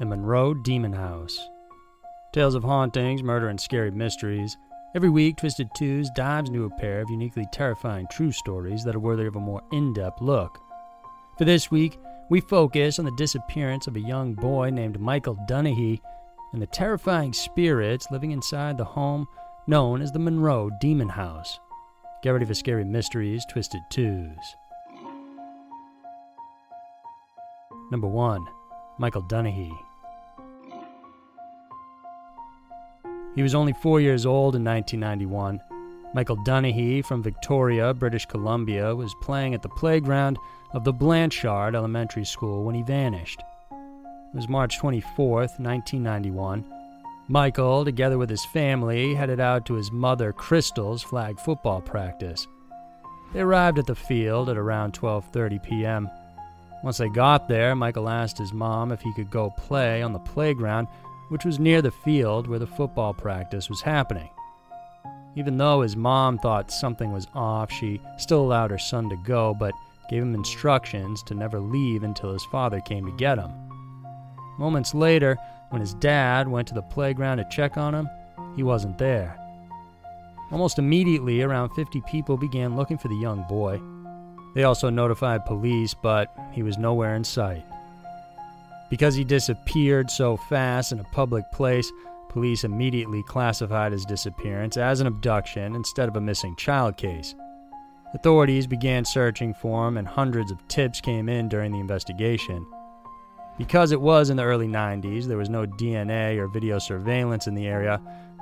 and Monroe Demon House. Tales of hauntings, murder, and scary mysteries. Every week, Twisted Twos dives into a pair of uniquely terrifying true stories that are worthy of a more in depth look. For this week, we focus on the disappearance of a young boy named Michael Dunahee and the terrifying spirits living inside the home known as the Monroe Demon House. Get ready for scary mysteries, Twisted Twos. Number 1 Michael Dunahee. He was only four years old in 1991. Michael Dunahee from Victoria, British Columbia, was playing at the playground of the Blanshard Elementary School when he vanished. It was March 24, 1991. Michael, together with his family, headed out to his mother Crystal's flag football practice. They arrived at the field at around 12:30 p.m. Once they got there, Michael asked his mom if he could go play on the playground, which was near the field where the football practice was happening. Even though his mom thought something was off, she still allowed her son to go, but gave him instructions to never leave until his father came to get him. Moments later, when his dad went to the playground to check on him, he wasn't there. Almost immediately, around 50 people began looking for the young boy. They also notified police, but he was nowhere in sight. Because he disappeared so fast in a public place, police immediately classified his disappearance as an abduction instead of a missing child case. Authorities began searching for him, and hundreds of tips came in during the investigation. Because it was in the early 90s, there was no DNA or video surveillance in the area,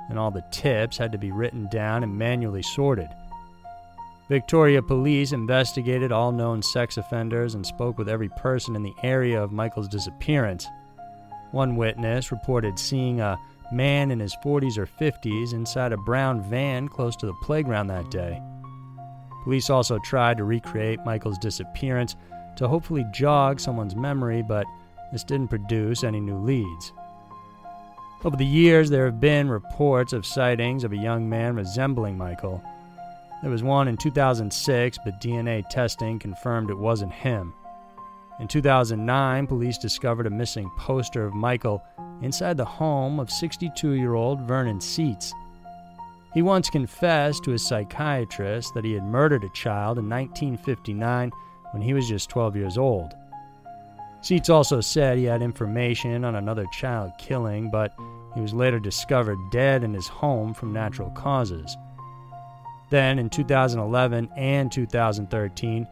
and all the tips had to be written down and manually sorted. Victoria police investigated all known sex offenders and spoke with every person in the area of Michael's disappearance. One witness reported seeing a man in his 40s or 50s inside a brown van close to the playground that day. Police also tried to recreate Michael's disappearance to hopefully jog someone's memory, but this didn't produce any new leads. Over the years, there have been reports of sightings of a young man resembling Michael. There was one in 2006, but DNA testing confirmed it wasn't him. In 2009, police discovered a missing poster of Michael inside the home of 62 year old Vernon Seitz. He once confessed to his psychiatrist that he had murdered a child in 1959 when he was just 12 years old. Seitz also said he had information on another child killing, but he was later discovered dead in his home from natural causes. Then, in 2011 and 2013,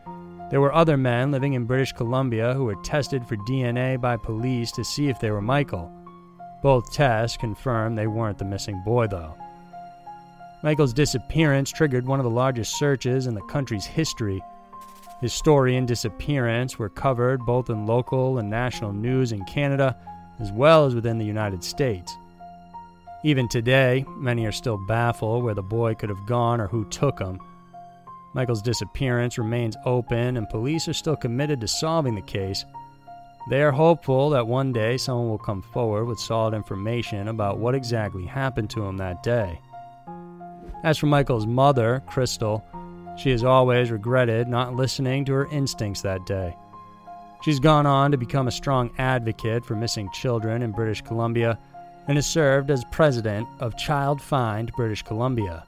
there were other men living in British Columbia who were tested for DNA by police to see if they were Michael. Both tests confirmed they weren't the missing boy, though. Michael's disappearance triggered one of the largest searches in the country's history. His story and disappearance were covered both in local and national news in Canada, as well as within the United States. Even today, many are still baffled where the boy could have gone or who took him. Michael's disappearance remains open, and police are still committed to solving the case. They are hopeful that one day someone will come forward with solid information about what exactly happened to him that day. As for Michael's mother, Crystal, she has always regretted not listening to her instincts that day. She's gone on to become a strong advocate for missing children in British Columbia and has served as president of Child Find British Columbia.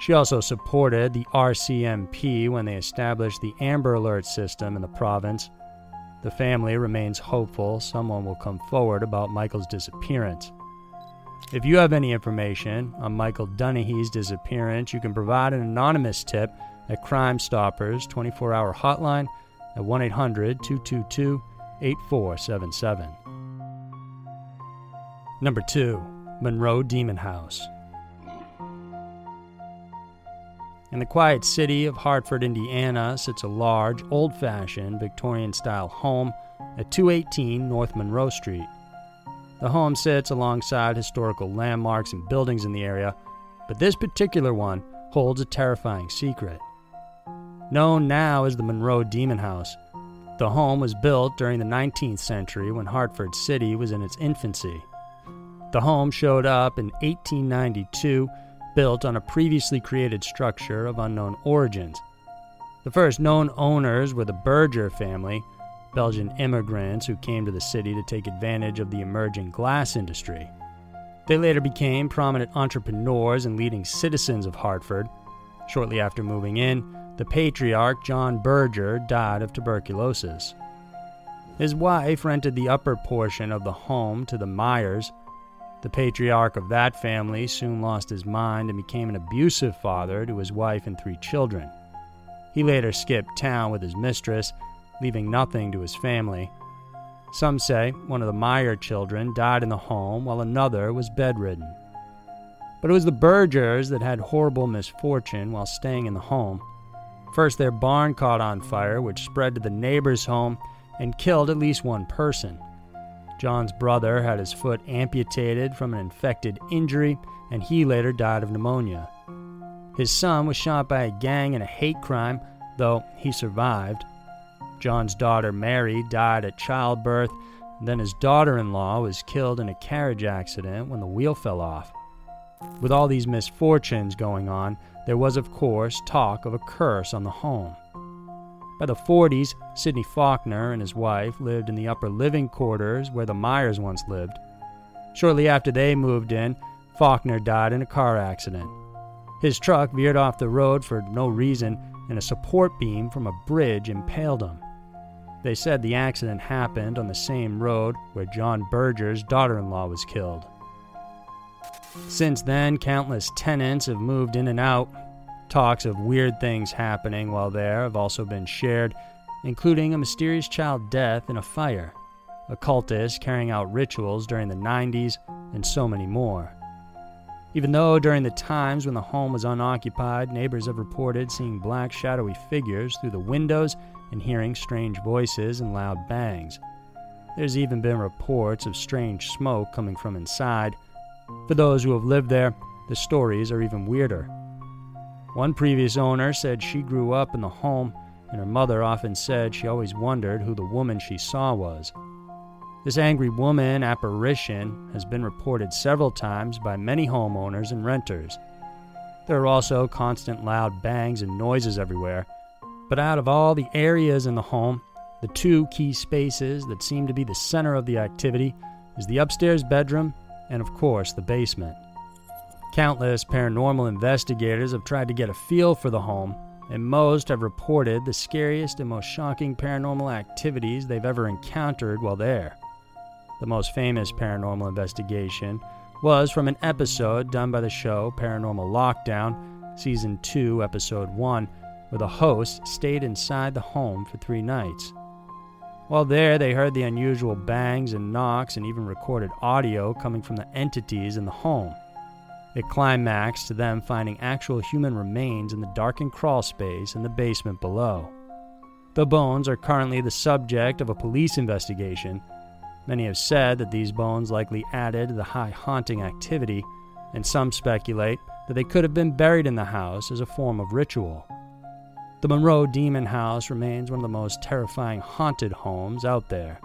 She also supported the RCMP when they established the Amber Alert system in the province. The family remains hopeful someone will come forward about Michael's disappearance. If you have any information on Michael Dunahee's disappearance, you can provide an anonymous tip at Crime Stoppers 24 hour hotline at 1 800 222 8477. Number 2 Monroe Demon House. In the quiet city of Hartford, Indiana, sits a large, old fashioned Victorian style home at 218 North Monroe Street. The home sits alongside historical landmarks and buildings in the area, but this particular one holds a terrifying secret. Known now as the Monroe Demon House, the home was built during the 19th century when Hartford City was in its infancy. The home showed up in 1892 built on a previously created structure of unknown origins. The first known owners were the Berger family, Belgian immigrants who came to the city to take advantage of the emerging glass industry. They later became prominent entrepreneurs and leading citizens of Hartford. Shortly after moving in, the patriarch John Berger died of tuberculosis. His wife rented the upper portion of the home to the Myers, the patriarch of that family soon lost his mind and became an abusive father to his wife and three children. He later skipped town with his mistress, leaving nothing to his family. Some say one of the Meyer children died in the home while another was bedridden. But it was the Bergers that had horrible misfortune while staying in the home. First, their barn caught on fire, which spread to the neighbor's home and killed at least one person. John's brother had his foot amputated from an infected injury, and he later died of pneumonia. His son was shot by a gang in a hate crime, though he survived. John's daughter Mary died at childbirth, then his daughter in law was killed in a carriage accident when the wheel fell off. With all these misfortunes going on, there was, of course, talk of a curse on the home. By the 40s, Sidney Faulkner and his wife lived in the upper living quarters where the Myers once lived. Shortly after they moved in, Faulkner died in a car accident. His truck veered off the road for no reason, and a support beam from a bridge impaled him. They said the accident happened on the same road where John Berger's daughter in law was killed. Since then, countless tenants have moved in and out, Talks of weird things happening while there have also been shared, including a mysterious child death in a fire, occultists carrying out rituals during the 90s, and so many more. Even though during the times when the home was unoccupied, neighbors have reported seeing black shadowy figures through the windows and hearing strange voices and loud bangs. There's even been reports of strange smoke coming from inside. For those who have lived there, the stories are even weirder. One previous owner said she grew up in the home, and her mother often said she always wondered who the woman she saw was. This angry woman apparition has been reported several times by many homeowners and renters. There are also constant loud bangs and noises everywhere, but out of all the areas in the home, the two key spaces that seem to be the center of the activity is the upstairs bedroom and, of course, the basement. Countless paranormal investigators have tried to get a feel for the home, and most have reported the scariest and most shocking paranormal activities they've ever encountered while there. The most famous paranormal investigation was from an episode done by the show Paranormal Lockdown, Season 2, Episode 1, where the host stayed inside the home for three nights. While there, they heard the unusual bangs and knocks and even recorded audio coming from the entities in the home. It climaxed to them finding actual human remains in the darkened crawl space in the basement below. The bones are currently the subject of a police investigation. Many have said that these bones likely added to the high haunting activity, and some speculate that they could have been buried in the house as a form of ritual. The Monroe Demon House remains one of the most terrifying haunted homes out there.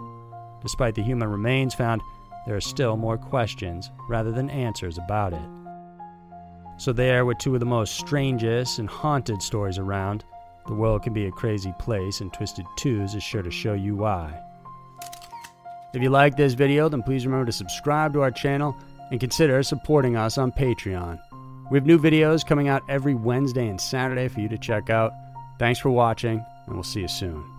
Despite the human remains found, there are still more questions rather than answers about it. So, there were two of the most strangest and haunted stories around. The world can be a crazy place, and Twisted Twos is sure to show you why. If you like this video, then please remember to subscribe to our channel and consider supporting us on Patreon. We have new videos coming out every Wednesday and Saturday for you to check out. Thanks for watching, and we'll see you soon.